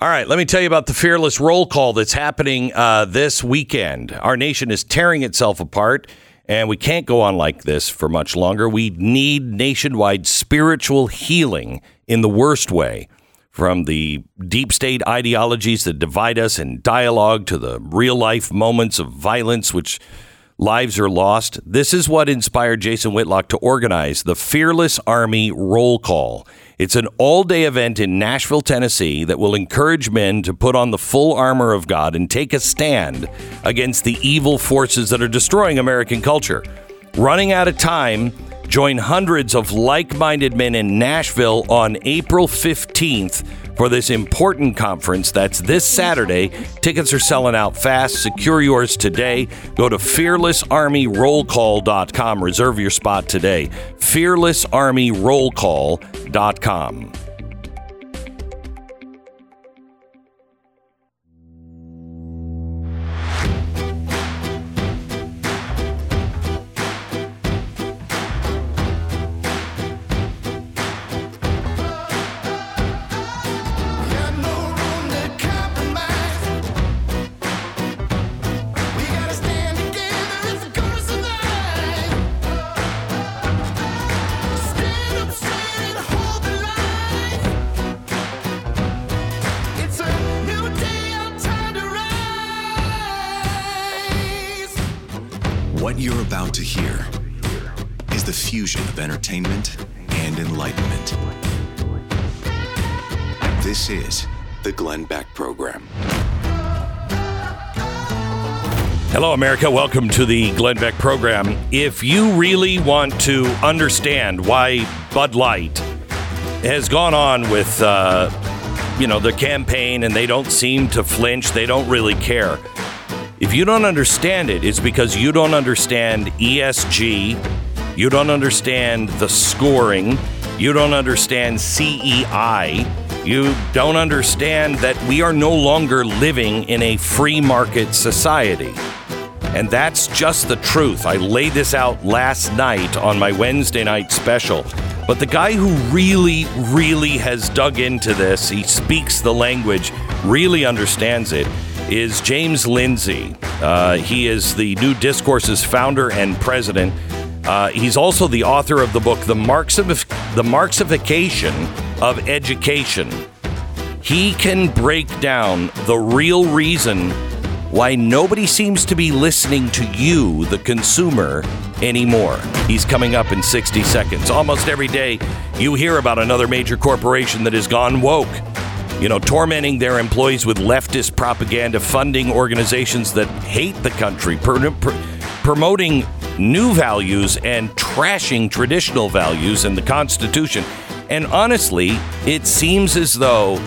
All right, let me tell you about the fearless roll call that's happening uh, this weekend. Our nation is tearing itself apart, and we can't go on like this for much longer. We need nationwide spiritual healing in the worst way. From the deep state ideologies that divide us in dialogue to the real life moments of violence, which lives are lost. This is what inspired Jason Whitlock to organize the Fearless Army Roll Call. It's an all day event in Nashville, Tennessee that will encourage men to put on the full armor of God and take a stand against the evil forces that are destroying American culture. Running out of time, join hundreds of like minded men in Nashville on April 15th for this important conference. That's this Saturday. Tickets are selling out fast. Secure yours today. Go to fearlessarmyrollcall.com. Reserve your spot today. fearlessarmyrollcall.com. about to hear is the fusion of entertainment and enlightenment. This is the Glenn Beck Program. Hello, America. Welcome to the Glenn Beck program. If you really want to understand why Bud Light has gone on with, uh, you know, the campaign and they don't seem to flinch, they don't really care. If you don't understand it, it's because you don't understand ESG, you don't understand the scoring, you don't understand CEI, you don't understand that we are no longer living in a free market society. And that's just the truth. I laid this out last night on my Wednesday night special. But the guy who really, really has dug into this, he speaks the language, really understands it, is James Lindsay. Uh, he is the New Discourses founder and president. Uh, he's also the author of the book, The, Marxif- the Marxification of Education. He can break down the real reason why nobody seems to be listening to you, the consumer, anymore. He's coming up in 60 seconds. Almost every day, you hear about another major corporation that has gone woke. You know, tormenting their employees with leftist propaganda, funding organizations that hate the country, pr- pr- promoting new values and trashing traditional values and the Constitution. And honestly, it seems as though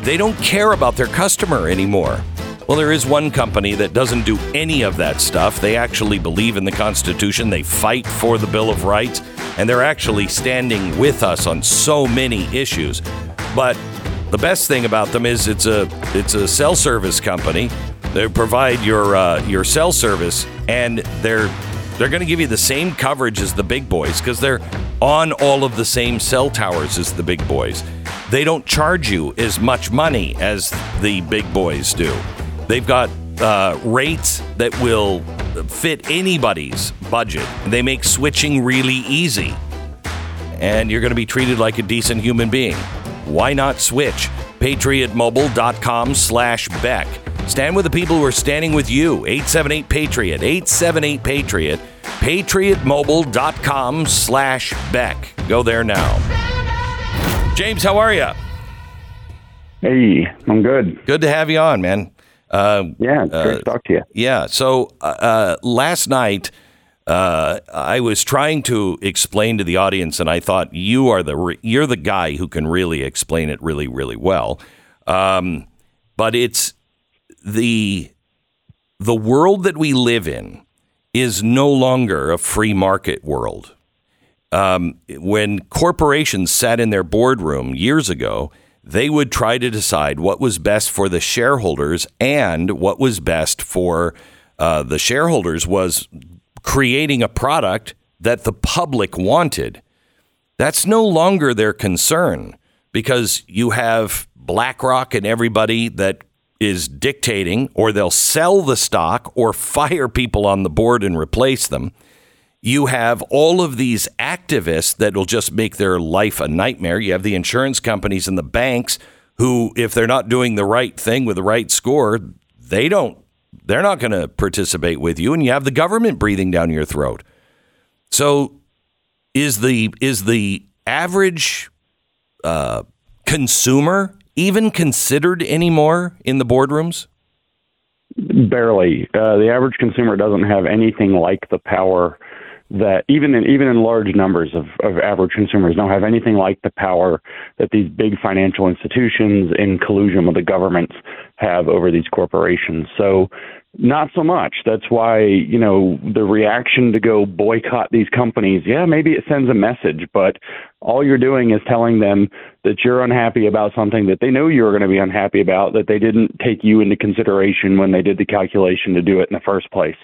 they don't care about their customer anymore. Well, there is one company that doesn't do any of that stuff. They actually believe in the Constitution, they fight for the Bill of Rights, and they're actually standing with us on so many issues. But the best thing about them is it's a it's a cell service company. They provide your uh, your cell service, and they're they're going to give you the same coverage as the big boys because they're on all of the same cell towers as the big boys. They don't charge you as much money as the big boys do. They've got uh, rates that will fit anybody's budget. They make switching really easy. And you're going to be treated like a decent human being. Why not switch? PatriotMobile.com slash Beck. Stand with the people who are standing with you. 878 Patriot. 878 Patriot. PatriotMobile.com slash Beck. Go there now. James, how are you? Hey, I'm good. Good to have you on, man. Uh, Yeah, it's great to talk to you. Yeah. So uh, uh, last night, uh, I was trying to explain to the audience, and I thought you are the re- you're the guy who can really explain it really, really well. Um, but it's the the world that we live in is no longer a free market world. Um, when corporations sat in their boardroom years ago, they would try to decide what was best for the shareholders and what was best for uh, the shareholders was creating a product that the public wanted. That's no longer their concern. because you have BlackRock and everybody that is dictating, or they'll sell the stock or fire people on the board and replace them. You have all of these activists that will just make their life a nightmare. You have the insurance companies and the banks who, if they're not doing the right thing with the right score, they don't, they're not going to participate with you. And you have the government breathing down your throat. So, is the is the average uh, consumer even considered anymore in the boardrooms? Barely. Uh, the average consumer doesn't have anything like the power that even in even in large numbers of, of average consumers don't have anything like the power that these big financial institutions in collusion with the governments have over these corporations. So not so much. That's why, you know, the reaction to go boycott these companies, yeah, maybe it sends a message, but all you're doing is telling them that you're unhappy about something that they know you're going to be unhappy about, that they didn't take you into consideration when they did the calculation to do it in the first place.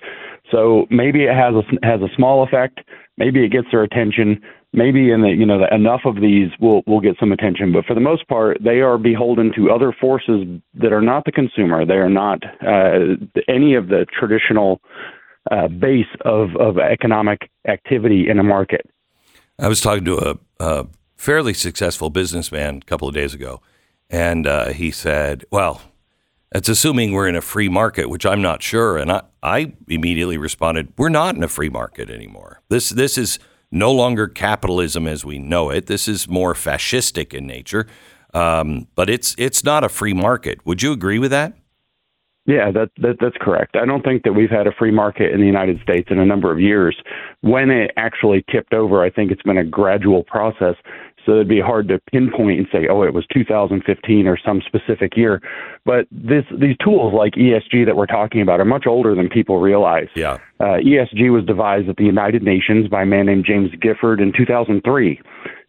So maybe it has a has a small effect. Maybe it gets their attention. Maybe in the you know the, enough of these will will get some attention. But for the most part, they are beholden to other forces that are not the consumer. They are not uh, any of the traditional uh, base of of economic activity in a market. I was talking to a, a fairly successful businessman a couple of days ago, and uh, he said, "Well." It's assuming we're in a free market, which I'm not sure. And I, I immediately responded, "We're not in a free market anymore. This this is no longer capitalism as we know it. This is more fascistic in nature. Um, but it's it's not a free market. Would you agree with that?" Yeah, that, that that's correct. I don't think that we've had a free market in the United States in a number of years. When it actually tipped over, I think it's been a gradual process. So it'd be hard to pinpoint and say, oh, it was 2015 or some specific year. But this, these tools like ESG that we're talking about are much older than people realize. Yeah. Uh, ESG was devised at the United Nations by a man named James Gifford in 2003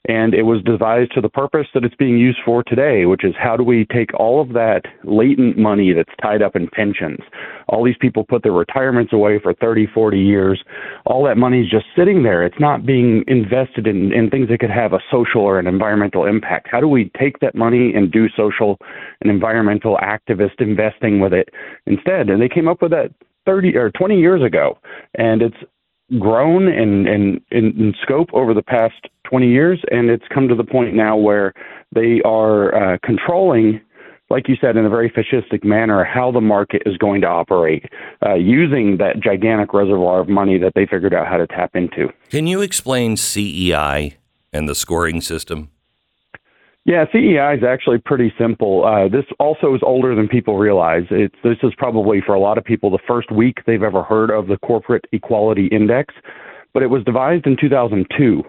and it was devised to the purpose that it's being used for today, which is how do we take all of that latent money that's tied up in pensions? All these people put their retirements away for 30, 40 years. All that money is just sitting there. It's not being invested in, in things that could have a social or an environmental impact. How do we take that money and do social and environmental activist investing with it instead? And they came up with that 30 or 20 years ago. And it's grown in, in, in, scope over the past 20 years, and it's come to the point now where they are uh, controlling, like you said, in a very fascistic manner, how the market is going to operate uh, using that gigantic reservoir of money that they figured out how to tap into. Can you explain CEI and the scoring system? Yeah, CEI is actually pretty simple. Uh, this also is older than people realize. It's, this is probably for a lot of people the first week they've ever heard of the Corporate Equality Index, but it was devised in 2002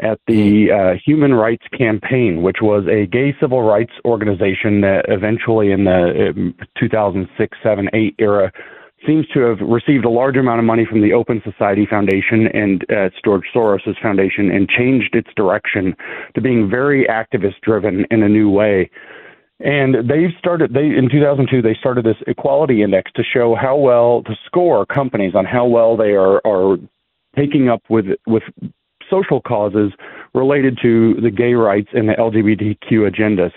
at the uh, Human Rights Campaign, which was a gay civil rights organization that eventually in the um, 2006, 7, 8 era seems to have received a large amount of money from the Open Society Foundation and uh, George Soros' foundation and changed its direction to being very activist driven in a new way. And they've started they in 2002 they started this equality index to show how well to score companies on how well they are are taking up with with social causes related to the gay rights and the LGBTQ agendas.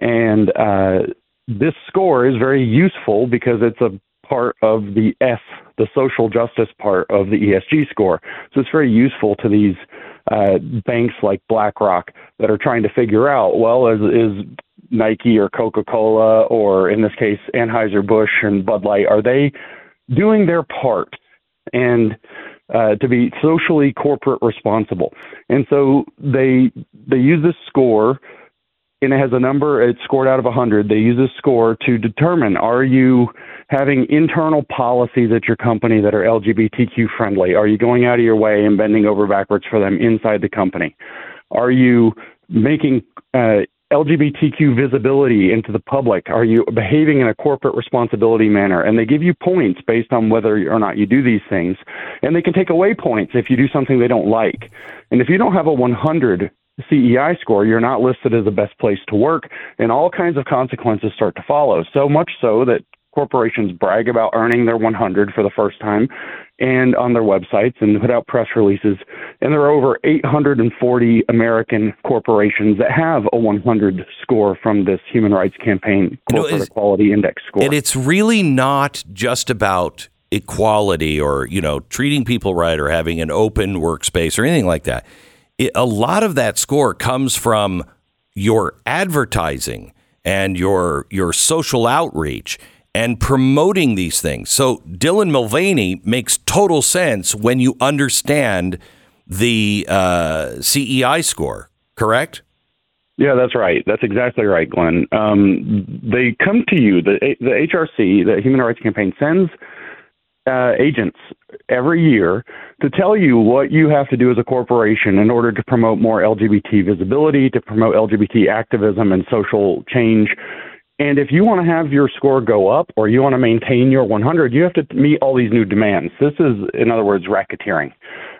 And uh, this score is very useful because it's a part of the S, the social justice part of the ESG score. So it's very useful to these uh, banks like BlackRock that are trying to figure out, well, is, is Nike or Coca Cola or in this case Anheuser Busch and Bud Light, are they doing their part and uh, to be socially corporate responsible? And so they they use this score and it has a number it's scored out of 100 they use this score to determine are you having internal policies at your company that are lgbtq friendly are you going out of your way and bending over backwards for them inside the company are you making uh, LGBTQ visibility into the public? Are you behaving in a corporate responsibility manner? And they give you points based on whether or not you do these things. And they can take away points if you do something they don't like. And if you don't have a 100 CEI score, you're not listed as the best place to work, and all kinds of consequences start to follow. So much so that corporations brag about earning their 100 for the first time and on their websites and put out press releases. And there are over 840 American corporations that have a 100 score from this Human Rights Campaign Corporate you know, Equality Index score. And it's really not just about equality or, you know, treating people right or having an open workspace or anything like that. A lot of that score comes from your advertising and your your social outreach and promoting these things. So Dylan Mulvaney makes total sense when you understand the uh, CEI score, correct? Yeah, that's right. That's exactly right, Glenn. Um, they come to you. The the HRC, the Human Rights Campaign, sends uh, agents every year to tell you what you have to do as a corporation in order to promote more LGBT visibility, to promote LGBT activism and social change. And if you want to have your score go up or you want to maintain your 100, you have to meet all these new demands. This is, in other words, racketeering.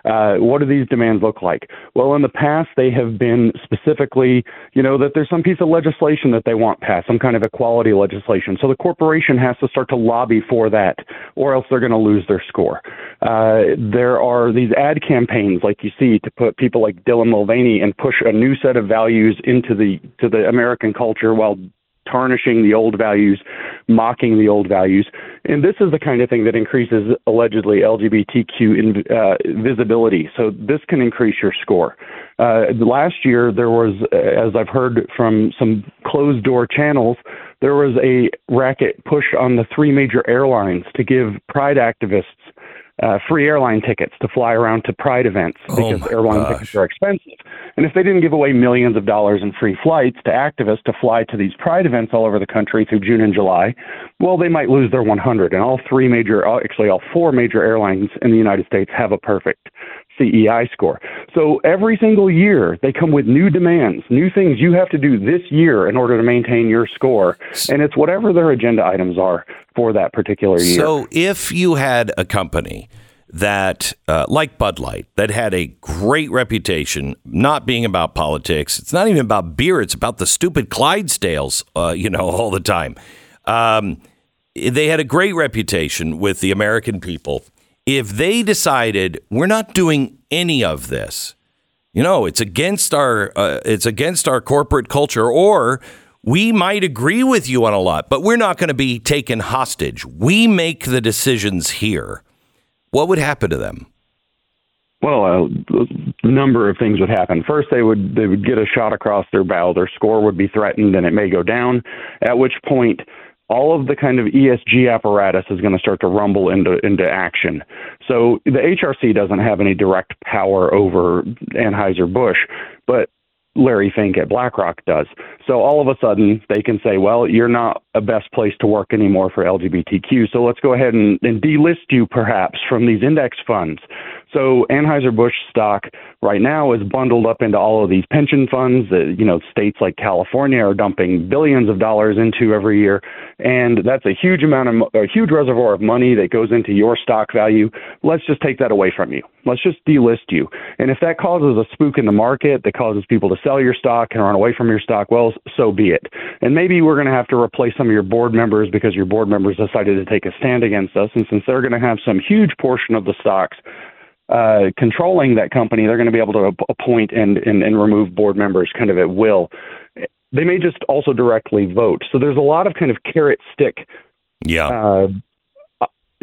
Uh, what do these demands look like? Well, in the past, they have been specifically, you know, that there's some piece of legislation that they want passed, some kind of equality legislation. So the corporation has to start to lobby for that, or else they're going to lose their score. Uh, there are these ad campaigns, like you see, to put people like Dylan Mulvaney and push a new set of values into the to the American culture while tarnishing the old values, mocking the old values. And this is the kind of thing that increases allegedly LGBTQ in, uh, visibility. So this can increase your score. Uh, last year, there was, as I've heard from some closed door channels, there was a racket push on the three major airlines to give pride activists uh, free airline tickets to fly around to Pride events oh because oh airline gosh. tickets are expensive. And if they didn't give away millions of dollars in free flights to activists to fly to these Pride events all over the country through June and July, well, they might lose their 100. And all three major, actually all four major airlines in the United States have a perfect CEI score. So every single year they come with new demands, new things you have to do this year in order to maintain your score. And it's whatever their agenda items are for that particular year. So if you had a company that, uh, like Bud Light, that had a great reputation, not being about politics, it's not even about beer, it's about the stupid Clydesdales, uh, you know, all the time. Um, they had a great reputation with the American people. If they decided we're not doing any of this, you know, it's against our uh, it's against our corporate culture, or we might agree with you on a lot, but we're not going to be taken hostage. We make the decisions here. What would happen to them? Well, a number of things would happen. First, they would they would get a shot across their bow. Their score would be threatened, and it may go down. At which point, all of the kind of ESG apparatus is going to start to rumble into into action. So the HRC doesn't have any direct power over Anheuser Busch, but Larry Fink at BlackRock does. So all of a sudden they can say, well, you're not a best place to work anymore for LGBTQ. So let's go ahead and, and delist you perhaps from these index funds. So Anheuser-Busch stock right now is bundled up into all of these pension funds that, you know, states like California are dumping billions of dollars into every year. And that's a huge amount of, a huge reservoir of money that goes into your stock value. Let's just take that away from you. Let's just delist you. And if that causes a spook in the market that causes people to sell your stock and run away from your stock, well, so be it. And maybe we're going to have to replace some of your board members because your board members decided to take a stand against us. And since they're going to have some huge portion of the stocks uh, controlling that company, they're going to be able to appoint and, and, and remove board members kind of at will. They may just also directly vote. So there's a lot of kind of carrot stick yeah. Uh,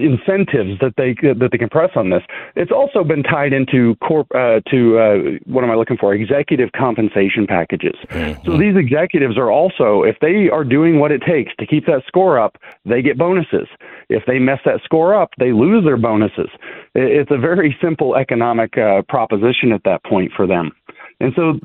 incentives that they that they can press on this. It's also been tied into corp uh, to uh, what am I looking for? Executive compensation packages. Mm-hmm. So these executives are also, if they are doing what it takes to keep that score up, they get bonuses. If they mess that score up, they lose their bonuses. It's a very simple economic uh, proposition at that point for them. And so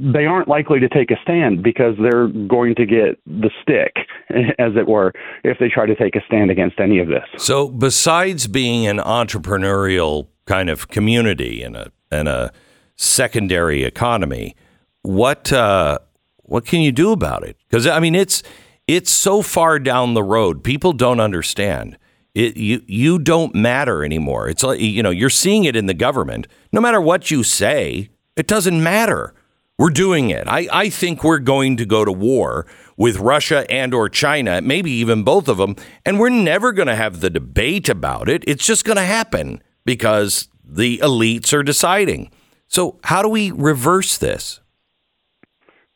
they aren't likely to take a stand because they're going to get the stick, as it were, if they try to take a stand against any of this. So, besides being an entrepreneurial kind of community and a and a secondary economy, what uh, what can you do about it? Because I mean, it's it's so far down the road. People don't understand. It, you you don't matter anymore. It's like you know you're seeing it in the government. No matter what you say, it doesn't matter We're doing it. I, I think we're going to go to war with Russia and or China, maybe even both of them, and we're never going to have the debate about it. It's just going to happen because the elites are deciding. So, how do we reverse this?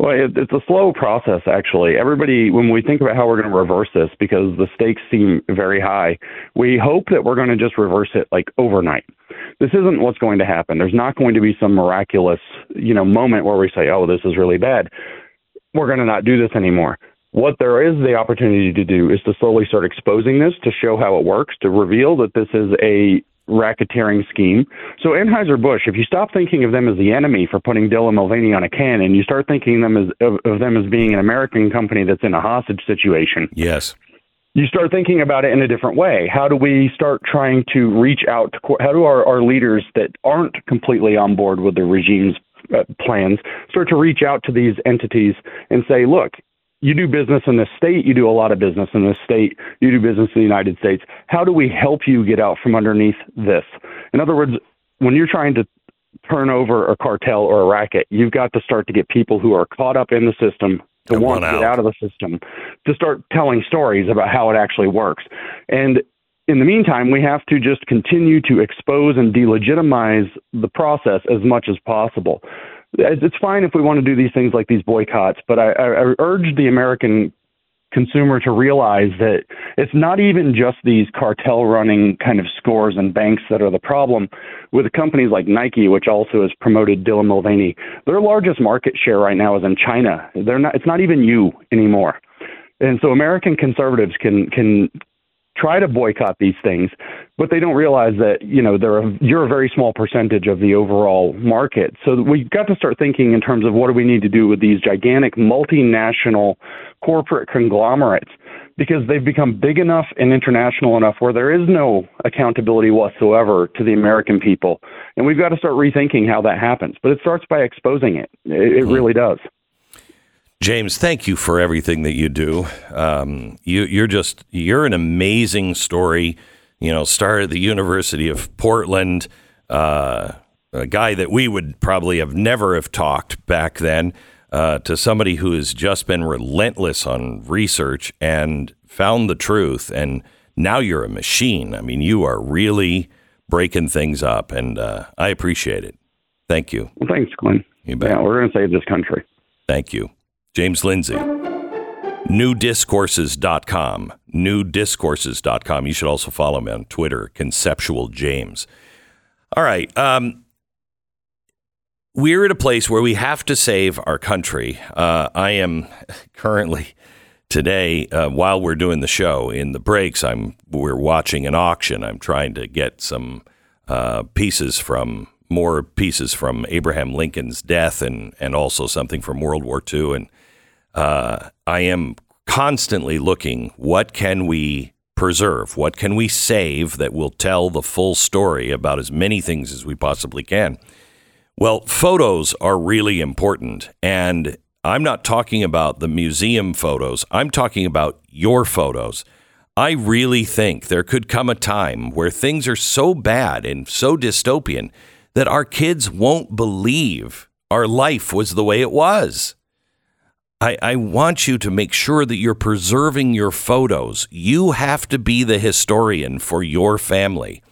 Well, it, it's a slow process, actually. Everybody, when we think about how we're going to reverse this, because the stakes seem very high, we hope that we're going to just reverse it like overnight. This isn't what's going to happen. There's not going to be some miraculous, you know, moment where we say, "Oh, this is really bad." We're going to not do this anymore. What there is the opportunity to do is to slowly start exposing this, to show how it works, to reveal that this is a racketeering scheme. So Anheuser-Busch, if you stop thinking of them as the enemy for putting Dylan Mulvaney on a can and you start thinking them as, of, of them as being an American company that's in a hostage situation. Yes. You start thinking about it in a different way. How do we start trying to reach out to, how do our, our leaders that aren't completely on board with the regime's uh, plans start to reach out to these entities and say, look, you do business in this state, you do a lot of business in this state, you do business in the United States. How do we help you get out from underneath this? In other words, when you're trying to turn over a cartel or a racket, you've got to start to get people who are caught up in the system to And want to get out. out of the system to start telling stories about how it actually works. And in the meantime, we have to just continue to expose and delegitimize the process as much as possible. It's fine if we want to do these things like these boycotts, but I, I I urge the American consumer to realize that it's not even just these cartel running kind of scores and banks that are the problem with companies like Nike which also has promoted Dylan Mulvaney. Their largest market share right now is in China. They're not it's not even you anymore. And so American conservatives can can try to boycott these things, but they don't realize that you know they're a, you're a very small percentage of the overall market. So we've got to start thinking in terms of what do we need to do with these gigantic multinational corporate conglomerates because they've become big enough and international enough where there is no accountability whatsoever to the American people, and we've got to start rethinking how that happens. But it starts by exposing it. It, it mm-hmm. really does. James, thank you for everything that you do. Um, you, you're just you're an amazing story. You know, started at the University of Portland, uh, a guy that we would probably have never have talked back then, uh, to somebody who has just been relentless on research and found the truth. And now you're a machine. I mean, you are really breaking things up, and uh, I appreciate it. Thank you. Well, thanks, Glenn. You bet. Yeah, we're going to save this country. Thank you. James Lindsay. Newdiscourses.com. Newdiscourses.com. You should also follow me on Twitter, Conceptual James. All right. Um, we're at a place where we have to save our country. Uh, I am currently today, uh, while we're doing the show, in the breaks, I'm we're watching an auction. I'm trying to get some uh, pieces from more pieces from Abraham Lincoln's death and and also something from World War II. And uh, I am constantly looking what can we preserve, what can we save that will tell the full story about as many things as we possibly can. Well, photos are really important. And I'm not talking about the museum photos, I'm talking about your photos. I really think there could come a time where things are so bad and so dystopian that our kids won't believe our life was the way it was. I, I want you to make sure that you're preserving your photos. You have to be the historian for your family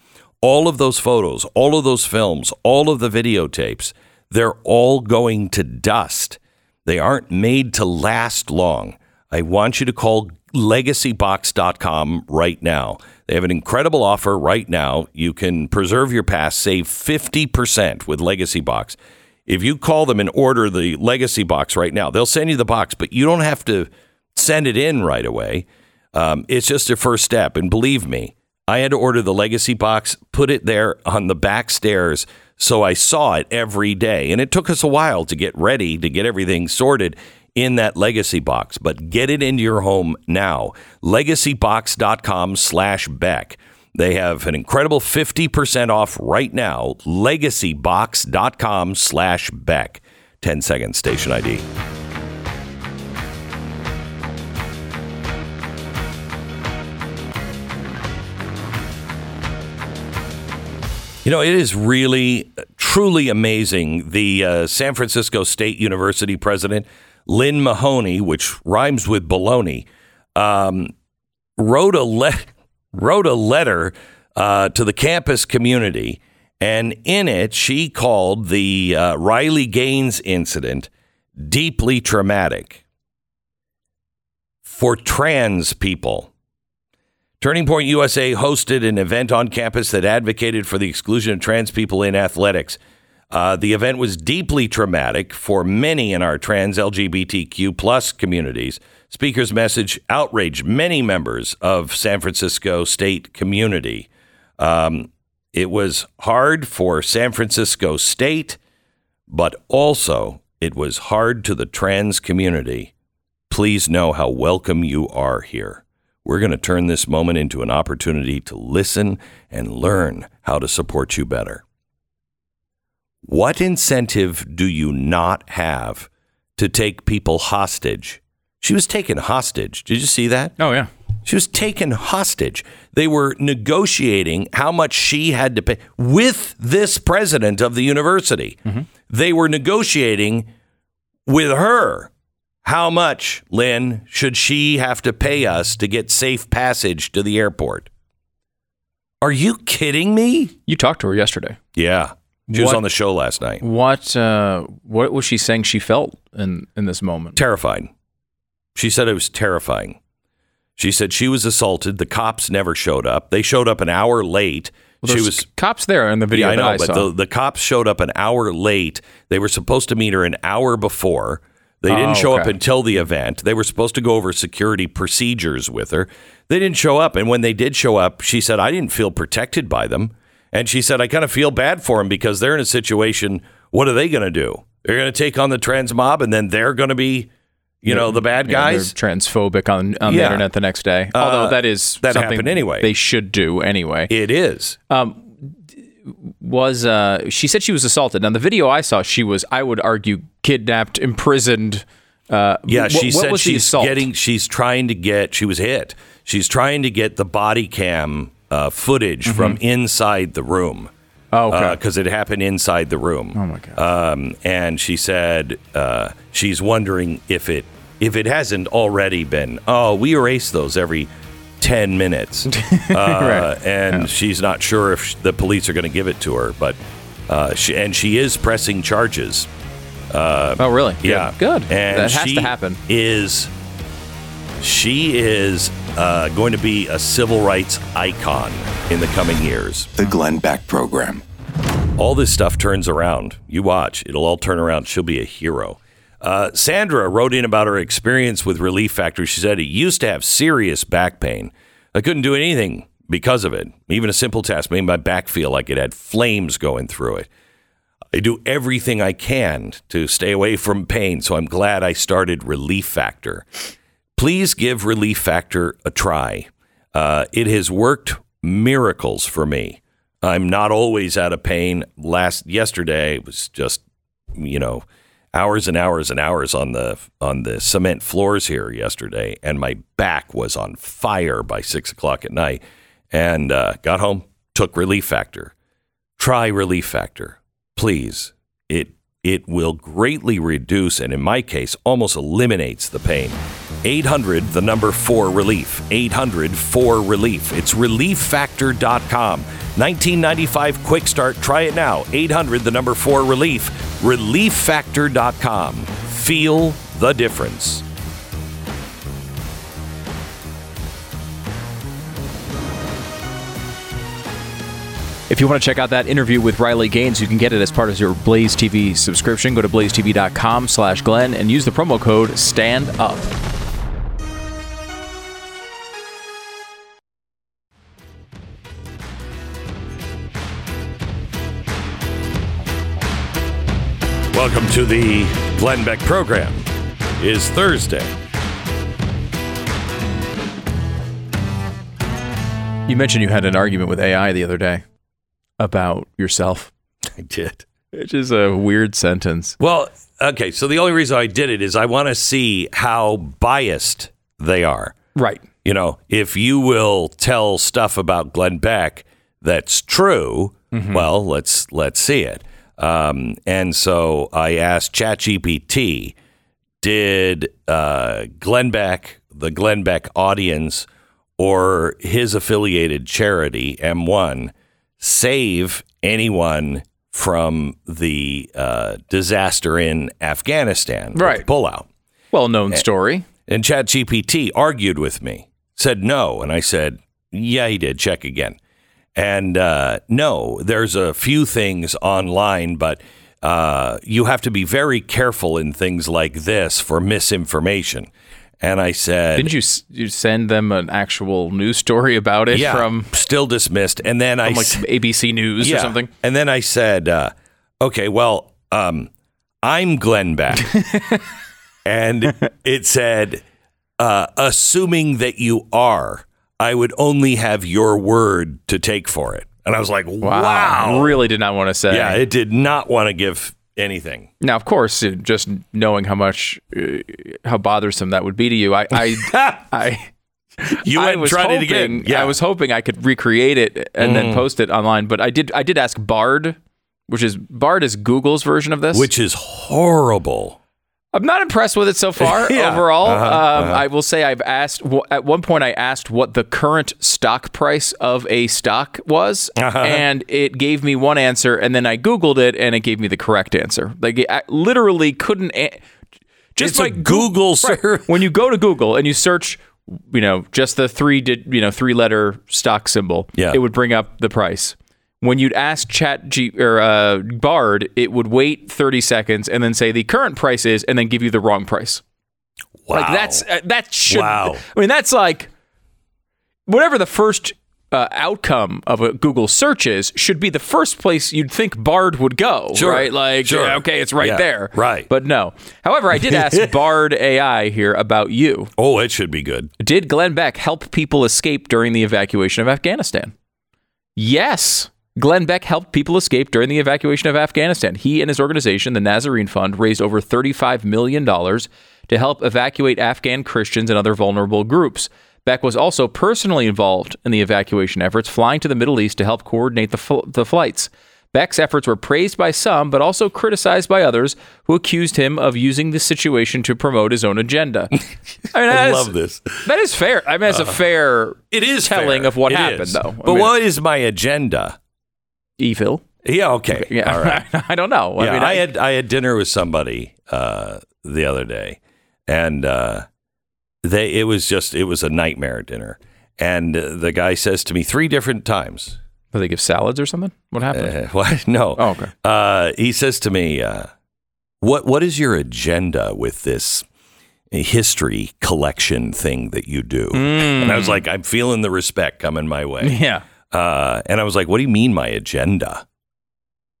all of those photos, all of those films, all of the videotapes, they're all going to dust. They aren't made to last long. I want you to call legacybox.com right now. They have an incredible offer right now. You can preserve your past, save 50% with Legacy Box. If you call them and order the Legacy Box right now, they'll send you the box, but you don't have to send it in right away. Um, it's just a first step. And believe me, I had to order the legacy box, put it there on the back stairs so I saw it every day. And it took us a while to get ready to get everything sorted in that legacy box, but get it into your home now. Legacybox.com slash Beck. They have an incredible 50% off right now. Legacybox.com slash Beck. 10 seconds, station ID. You know, it is really truly amazing. The uh, San Francisco State University president, Lynn Mahoney, which rhymes with baloney, um, wrote a le- wrote a letter uh, to the campus community, and in it she called the uh, Riley Gaines incident deeply traumatic for trans people. Turning Point USA hosted an event on campus that advocated for the exclusion of trans people in athletics. Uh, the event was deeply traumatic for many in our trans LGBTQ plus communities. Speaker's message outraged many members of San Francisco state community. Um, it was hard for San Francisco state, but also it was hard to the trans community. Please know how welcome you are here. We're going to turn this moment into an opportunity to listen and learn how to support you better. What incentive do you not have to take people hostage? She was taken hostage. Did you see that? Oh yeah. She was taken hostage. They were negotiating how much she had to pay with this president of the university. They were negotiating with her how much, Lynn, should she have to pay us to get safe passage to the airport? Are you kidding me? You talked to her yesterday. Yeah. She was on the show last night. What uh, what was she saying she felt in in this moment? Terrified. She said it was terrifying. She said she was assaulted. The cops never showed up. They showed up an hour late. Well, she was cops there in the video yeah, I know, I but saw. the, the cops showed up an hour late. They were supposed to meet her an hour before. They didn't Oh, show up until the event. They were supposed to go over security procedures with her. They didn't show up. And when they did show up, she said, I didn't feel protected by them. And she said, I kind of feel bad for them because they're in a situation. What are they going to do? They're going to take on the trans mob and then they're going to be, you know, the bad Yeah, guys. transphobic on, on the internet the next day. Uh, Although that is that something happened anyway. They should do anyway. It is. was uh, she said she was assaulted? Now the video I saw, she was I would argue kidnapped, imprisoned. Uh, Yeah, she what said was she's getting. She's trying to get. She was hit. She's trying to get the body cam uh, footage from inside the room. Mm-hmm. Oh, okay. Because it happened inside the room. Oh my God. Um, and she said uh, she's wondering if it if it hasn't already been. Oh, we erase those every ten minutes, uh, and she's not sure if the police are going to give it to her. But uh, she and she is pressing charges. oh, really? Good. Yeah, good. And that has she to happen. Is she is uh, going to be a civil rights icon in the coming years? The Glenn Beck Program. All this stuff turns around. You watch; it'll all turn around. She'll be a hero. Uh, Sandra wrote in about her experience with Relief Factor. She said, "It used to have serious back pain. I couldn't do anything because of it. Even a simple task made my back feel like it had flames going through it. I do everything I can to stay away from pain, so I'm glad I started Relief Factor. Please give Relief Factor a try. Uh, it has worked miracles for me. I'm not always out of pain. Last yesterday was just, you know, hours and hours and hours on the on the cement floors here yesterday, and my back was on fire by six o'clock at night. And uh, got home, took Relief Factor. Try Relief Factor, please. It it will greatly reduce, and in my case, almost eliminates the pain. 800, the number 4 relief. 800 4 relief. It's relieffactor.com. 1995 quick start. Try it now. 800, the number 4 relief. Relieffactor.com. Feel the difference. If you want to check out that interview with Riley Gaines, you can get it as part of your Blaze TV subscription. Go to blazetv.com slash Glenn and use the promo code STAND Welcome to the Glenn Beck program. Is Thursday. You mentioned you had an argument with AI the other day about yourself, I did. which is a weird sentence. Well, okay. So the only reason I did it is I want to see how biased they are. Right. You know, if you will tell stuff about Glenn Beck that's true, mm-hmm. well, let's let's see it. Um, and so I asked ChatGPT, did uh, Glenn Beck, the Glenn Beck audience, or his affiliated charity, M1, save anyone from the uh, disaster in Afghanistan? Right. Pullout. Well known story. And ChatGPT argued with me, said no. And I said, yeah, he did. Check again. And uh, no, there's a few things online, but uh, you have to be very careful in things like this for misinformation. And I said, Didn't you, s- you send them an actual news story about it yeah, from, still dismissed. And then I like s- ABC News or something? And then I said, uh, okay, well, um, I'm Glenn Beck. and it said, uh, assuming that you are, I would only have your word to take for it. And I was like, wow. Really did not want to say. Yeah, it did not want to give anything. Now, of course, uh, just knowing how much, uh, how bothersome that would be to you, I, I, I, You I was tried hoping, it again. Yeah. Mm. I was hoping I could recreate it and then post it online, but I did. I did ask Bard, which is Bard is Google's version of this. Which is horrible. I'm not impressed with it so far. Yeah. Overall, Uh-huh, um, uh-huh. I will say I've asked at one point. I asked what the current stock price of a stock was, Uh-huh. and it gave me one answer, and then I googled it, and it gave me the correct answer. Like I literally couldn't. A- just It's by Google Right. search. When you go to Google and you search, you know, just the three, did you know, three letter stock symbol, Yeah. it would bring up the price. When you'd ask Chat G or uh, Bard, it would wait 30 seconds and then say the current price is, and then give you the wrong price. Wow. Like that's uh, that should. Wow. I mean, that's like whatever the first uh, outcome of a Google search is should be the first place you'd think Bard would go, Sure. right? Like, Sure. yeah, okay, it's right Yeah. there, Right. But no. However, I did ask Bard AI here about you. Oh, it should be good. Did Glenn Beck help people escape during the evacuation of Afghanistan? Yes. Glenn Beck helped people escape during the evacuation of Afghanistan. He and his organization, the Nazarene Fund, raised over $35 million to help evacuate Afghan Christians and other vulnerable groups. Beck was also personally involved in the evacuation efforts, flying to the Middle East to help coordinate the, fl- the flights. Beck's efforts were praised by some, but also criticized by others who accused him of using the situation to promote his own agenda. I, mean, I is- love this. that is fair. I mean, it's a uh-huh. fair It is telling fair. of what It happened, is. though. I But mean- what is my agenda? Evil. Yeah, okay. Yeah, All right. I don't know. yeah, I mean, I, had I had dinner with somebody uh, the other day, and uh, they it was just it was a nightmare dinner. And uh, the guy says to me three different times, Do they give salads or something? What happened? uh, "What? No." oh, okay. Uh, he says to me, uh, "What what is your agenda with this history collection thing that you do?" And I was like, "I'm feeling the respect coming my way." Yeah. Uh, and I was like, "What do you mean my agenda?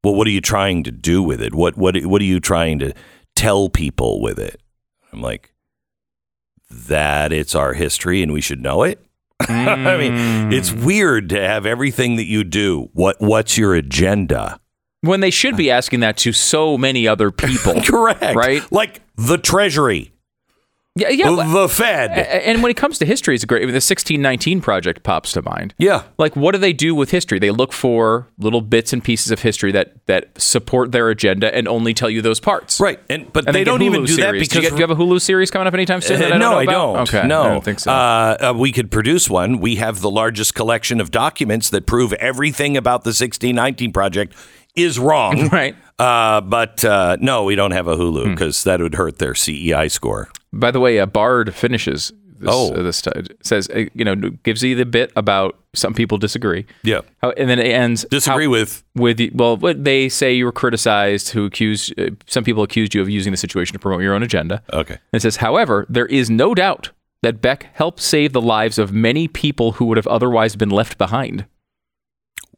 Well, what are you trying to do with it? What what what are you trying to tell people with it?" I'm like, "That it's our history and we should know it." I mean, it's weird to have everything that you do. What what's your agenda? When they should be asking that to so many other people. Correct. Right? Like the Treasury, yeah, yeah. the Fed. and when it comes to history, it's great. The 1619 project pops to mind. yeah. Like, what do they do with history? They look for little bits and pieces of history that that support their agenda and only tell you those parts. Right. And but And they get don't even do that series. because do you, get, do you have a Hulu series coming up anytime soon? That I Uh, don't no, know I don't. Okay, no, I don't think so. Uh, uh, we could produce one. We have the largest collection of documents that prove everything about the 1619 project is wrong. Right. Uh, but uh, no, we don't have a Hulu Hmm. because that would hurt their CEI score. By the way, uh, Bard finishes. This, Oh. uh, this says uh, you know gives you the bit about some people disagree. Yeah. How, and then it ends Disagree how- with. with well, what they say you were criticized. Who accused uh, some people accused you of using the situation to promote your own agenda. Okay. And it says, however, there is no doubt that Beck helped save the lives of many people who would have otherwise been left behind.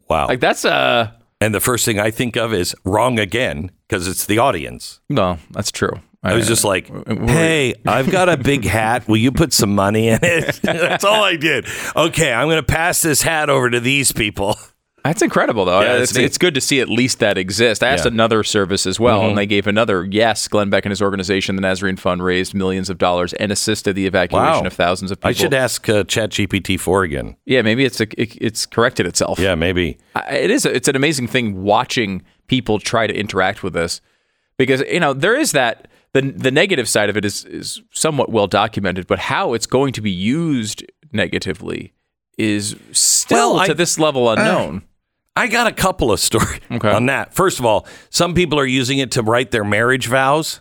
Wow. Like that's uh and the first thing I think of is wrong again because it's the audience. no, that's true. I was just like, uh, hey, I've got a big hat. Will you put some money in it? That's all I did. Okay, I'm going to pass this hat over to these people. That's incredible, though. Yeah, it's, it's good to see at least that exist. I asked Yeah. Mm-hmm. another service as well, and they gave another yes. Glenn Beck and his organization, the Nazarene Fund, raised millions of dollars and assisted the evacuation Wow. of thousands of people. I should ask uh, ChatGPT 4 again. yeah, maybe it's a, it, it's corrected itself. Yeah, maybe. I- it is. A, it's an amazing thing watching people try to interact with this because you know there is that the the negative side of it is is somewhat well documented, but how it's going to be used negatively is still Well, I- to this level unknown. I got a couple of stories Okay. on that. First of all, some people are using it to write their marriage vows.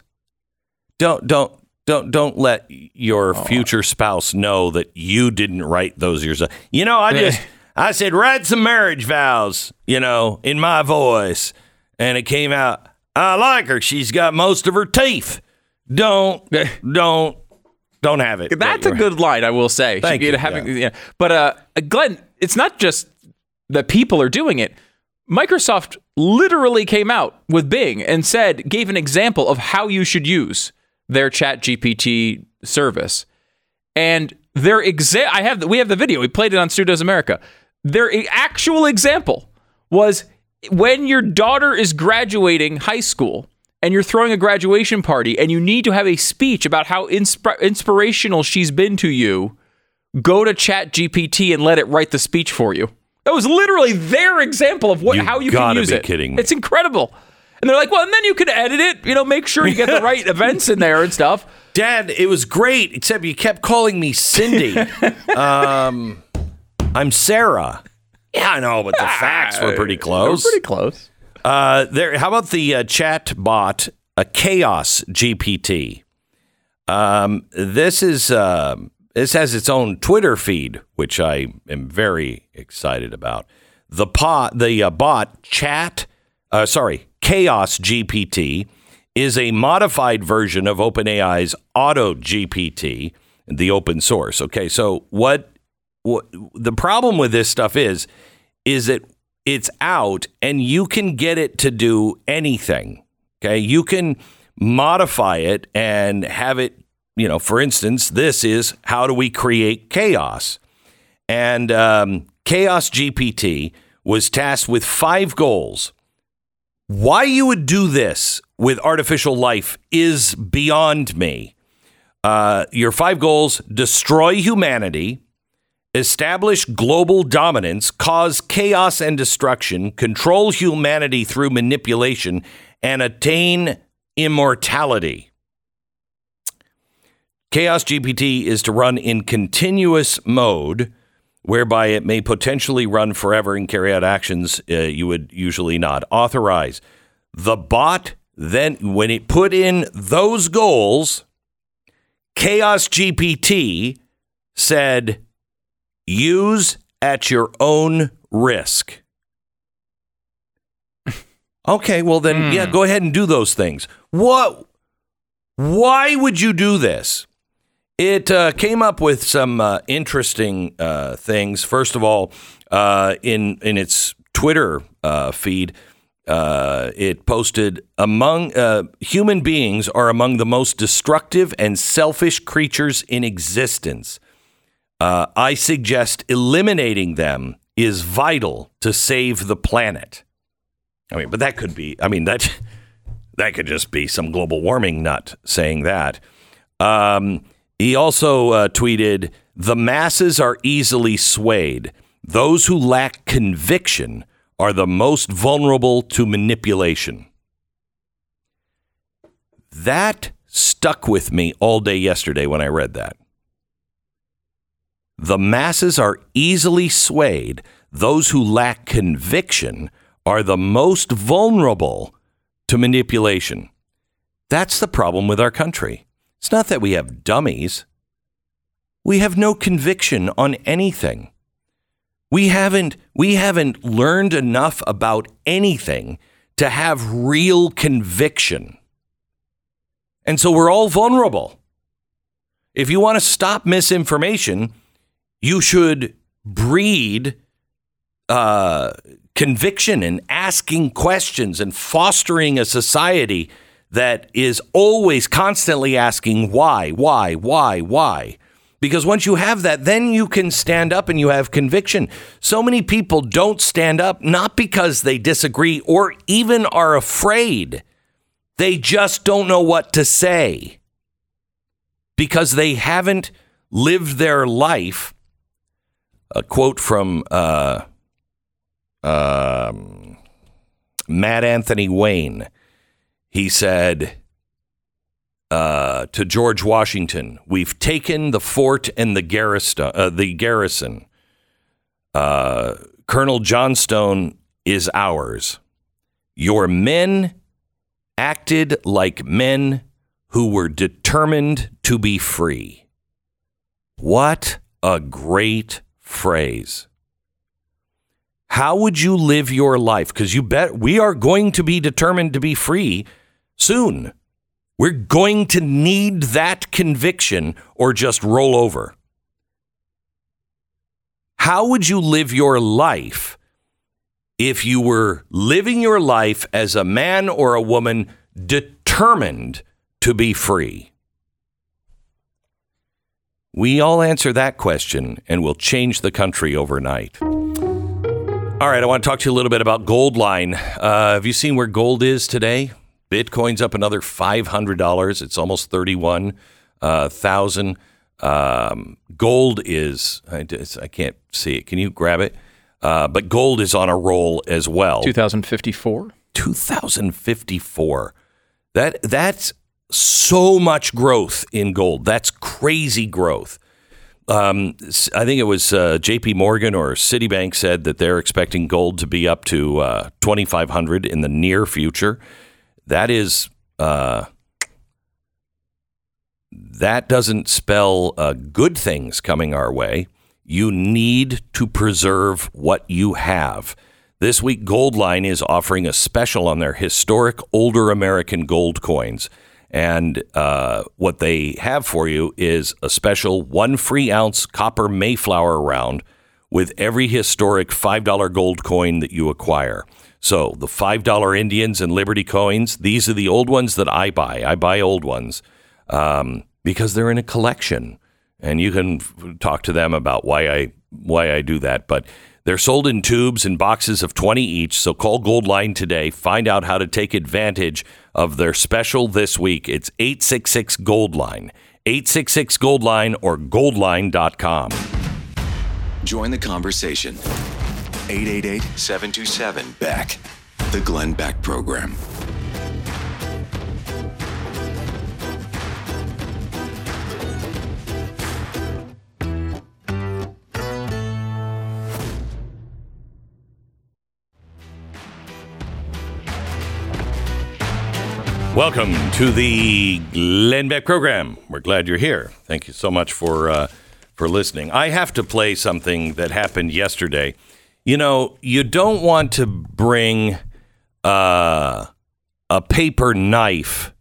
Don't don't don't don't let your future spouse know that you didn't write those yourself. You know, I just I said write some marriage vows, you know, in my voice, and it came out. I like her. She's got most of her teeth. Don't don't don't have it. That's a good line, I will say. Thank you, Having, yeah. But uh, Glenn, it's not just that people are doing it. Microsoft literally came out with Bing and said, gave an example of how you should use their Chat GPT service. And their exa- I have the, we have the video. We played it on Stu Does America. Their actual example was when your daughter is graduating high school and you're throwing a graduation party and you need to have a speech about how insp- inspirational she's been to you, go to Chat GPT and let it write the speech for you. That was literally their example of what You how you can use it. kidding me. It's incredible. And they're like, well, and then you can edit it, you know, make sure you get the right events in there and stuff. Dad, it was great, except you kept calling me Cindy. um, I'm Sarah. Yeah, I know, but the facts were pretty close. Pretty close. Uh, there. How about the uh, chat bot, a Chaos GPT? Um, this is uh, this has its own Twitter feed, which I am very excited about. The pot, the uh, bot chat, uh, sorry, Chaos GPT is a modified version of OpenAI's Auto GPT, the open source. Okay, so what what the problem with this stuff is is that it's out and you can get it to do anything. Okay, you can modify it and have it. You know, for instance, this is how do we create chaos? And um, Chaos GPT was tasked with five goals. Why you would do this with artificial life is beyond me. Uh, your five goals destroy humanity, establish global dominance, cause chaos and destruction, control humanity through manipulation, and attain immortality. Chaos GPT is to run in continuous mode, whereby it may potentially run forever and carry out actions uh, you would usually not authorize. The bot then, when it put in those goals, Chaos GPT said, use at your own risk. Okay, well then, yeah, go ahead and do those things. What? Why would you do this? It uh, came up with some uh, interesting uh, things. First of all, uh, in in its Twitter uh, feed, uh, it posted among human beings are among the most destructive and selfish creatures in existence. I suggest eliminating them is vital to save the planet. I mean, but that could be. I mean that that could just be some global warming nut saying that. Um, he also uh, tweeted, "The masses are easily swayed. Those who lack conviction are the most vulnerable to manipulation." That stuck with me all day yesterday when I read that. The masses are easily swayed. Those who lack conviction are the most vulnerable to manipulation. That's the problem with our country. It's not that we have dummies. We have no conviction on anything. We haven't we haven't learned enough about anything to have real conviction. And so we're all vulnerable. If you want to stop misinformation, you should breed uh, conviction and asking questions and fostering a society that is always constantly asking why, why, why, why. Because once you have that, then you can stand up and you have conviction. So many people don't stand up, not because they disagree or even are afraid. They just don't know what to say because they haven't lived their life. A quote from uh, um, Mad Anthony Wayne. He said uh, to George Washington, "We've taken the fort and the garrison. Uh, the garrison. Uh, Colonel Johnstone is ours. Your men acted like men who were determined to be free." What a great phrase. How would you live your life? Because you bet we are going to be determined to be free soon. We're going to need that conviction or just roll over. How would you live your life if you were living your life as a man or a woman determined to be free? We all answer that question and we'll change the country overnight. All right, I want to talk to you a little bit about Goldline. Uh, have you seen where gold is today? Bitcoin's up another $500. It's almost 31,000. Uh, um, gold is, I, I, can't see it. Can you grab it? Uh, but gold is on a roll as well. 2054? 2054. That, that's so much growth in gold. That's crazy growth. Um, I think it was uh, J.P. Morgan or Citibank said that they're expecting gold to be up to uh, 2,500 in the near future. That is, uh, that doesn't spell uh, good things coming our way. You need to preserve what you have. This week, Goldline is offering a special on their historic older American gold coins. And uh, what they have for you is a special one free ounce copper Mayflower round with every historic $5 gold coin that you acquire. So the $5 Indians and Liberty coins, these are the old ones that I buy. I buy old ones um, because they're in a collection. And you can f- talk to them about why I why I do that. But they're sold in tubes and boxes of 20 each. So call Goldline today. Find out how to take advantage of their special this week. It's 866 Goldline. 866 Goldline or goldline.com. Join the conversation. 888 727 Beck. The Glenn Beck Program. Welcome to the Glenn Beck program. We're glad you're here. Thank you so much for uh, for listening. I have to play something that happened yesterday. You know, you don't want to bring uh, a paper knife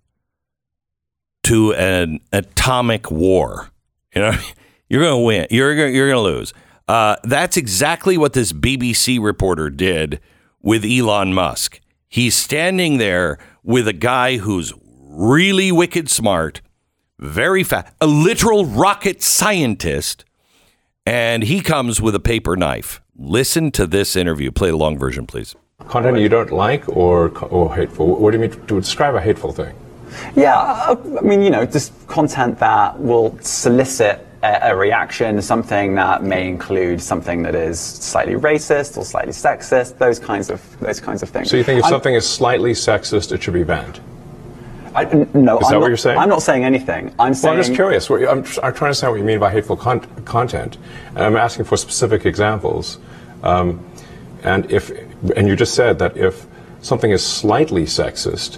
to an atomic war. You know, you're going to win. You're gonna, you're going to lose. Uh, that's exactly what this BBC reporter did with Elon Musk. He's standing there with a guy who's really wicked smart, very fast, a literal rocket scientist, and he comes with a paper knife. Listen to this interview. Play the long version, please. Content you don't like or, or hateful? What do you mean to describe a hateful thing? Yeah, uh, I mean, you know, just content that will solicit a, a, reaction, something that may include something that is slightly racist or slightly sexist, those kinds of those kinds of things. So you think if I'm, something is slightly sexist, it should be banned? I, no, is I'm that not, what you're saying? I'm not saying anything. I'm saying. Well, I'm just curious. I'm, I'm trying to understand what you mean by hateful con- content, and I'm asking for specific examples. Um, and if, and you just said that if something is slightly sexist,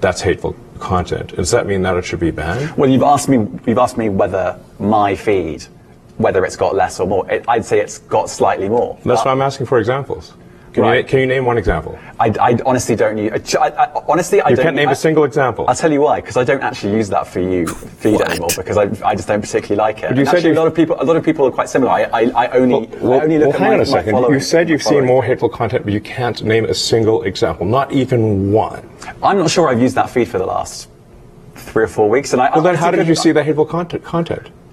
that's hateful content. Does that mean that it should be banned? Well, you've asked me. You've asked me whether my feed, whether it's got less or more. It, I'd say it's got slightly more. That's why I'm asking for examples. Can, right. you, can you name one example? I, I honestly don't use. I, I, honestly, I you don't. can't name I, a single example. I'll tell you why. Because I don't actually use that for you feed anymore. Because I, I just don't particularly like it. But you said actually, a lot of people. A lot of people are quite similar. I, I, I only. Well, well, I only look well, at hang my, on a second. You said you've seen more hateful content, but you can't name a single example. Not even one. I'm not sure I've used that feed for the last three or four weeks. And I, well, then how did you see the hateful content? content?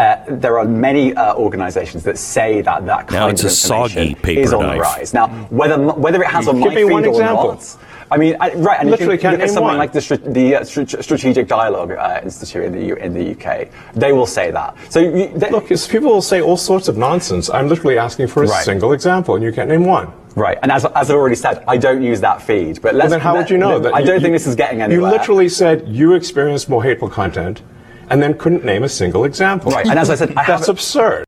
uh, there are many uh, organisations that say that that kind Now it's of a soggy information paper is on knife. the rise. Now, whether whether it has on my feed or example. not. I mean, I, right, and Literally you can can't look at name something one. like the, Str- the uh, Str- Strategic Dialogue uh, Institute in the U- in the UK. They will say that. So you, they, Look, it's, people will say all sorts of nonsense. I'm literally asking for a Right. single example, and you can't name one. right, and as, as I already said, I don't use that feed. But let's, Well, then how let- would you know that? I don't you- think this is getting anywhere. You literally said you experienced more hateful content, and then couldn't name a single example. Right, and as I said, I that's absurd.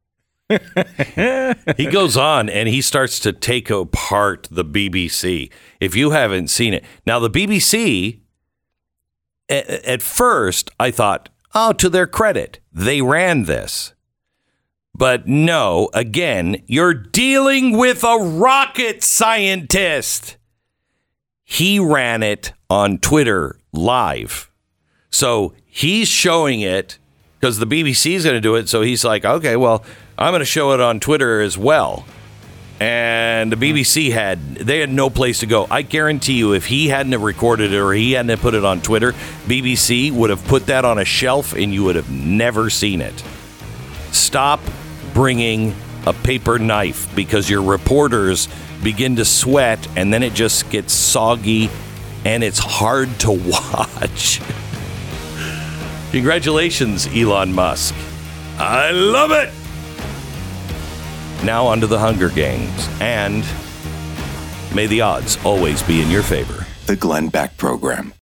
he goes on and he starts to take apart the BBC. If you haven't seen it, now the BBC, a- at first, I thought, oh, to their credit, they ran this. But no, again, you're dealing with a rocket scientist. He ran it on Twitter live. So he's showing it because the BBC is going to do it. So he's like, okay, well, I'm going to show it on Twitter as well. And the mm-hmm. BBC had they had no place to go. I guarantee you, if he hadn't have recorded it or he hadn't have put it on Twitter, BBC would have put that on a shelf and you would have never seen it. Stop bringing a paper knife because your reporters begin to sweat and then it just gets soggy and it's hard to watch. Congratulations, Elon Musk. I love it. Now onto the Hunger Games, and may the odds always be in your favor. The Glenn Beck Program.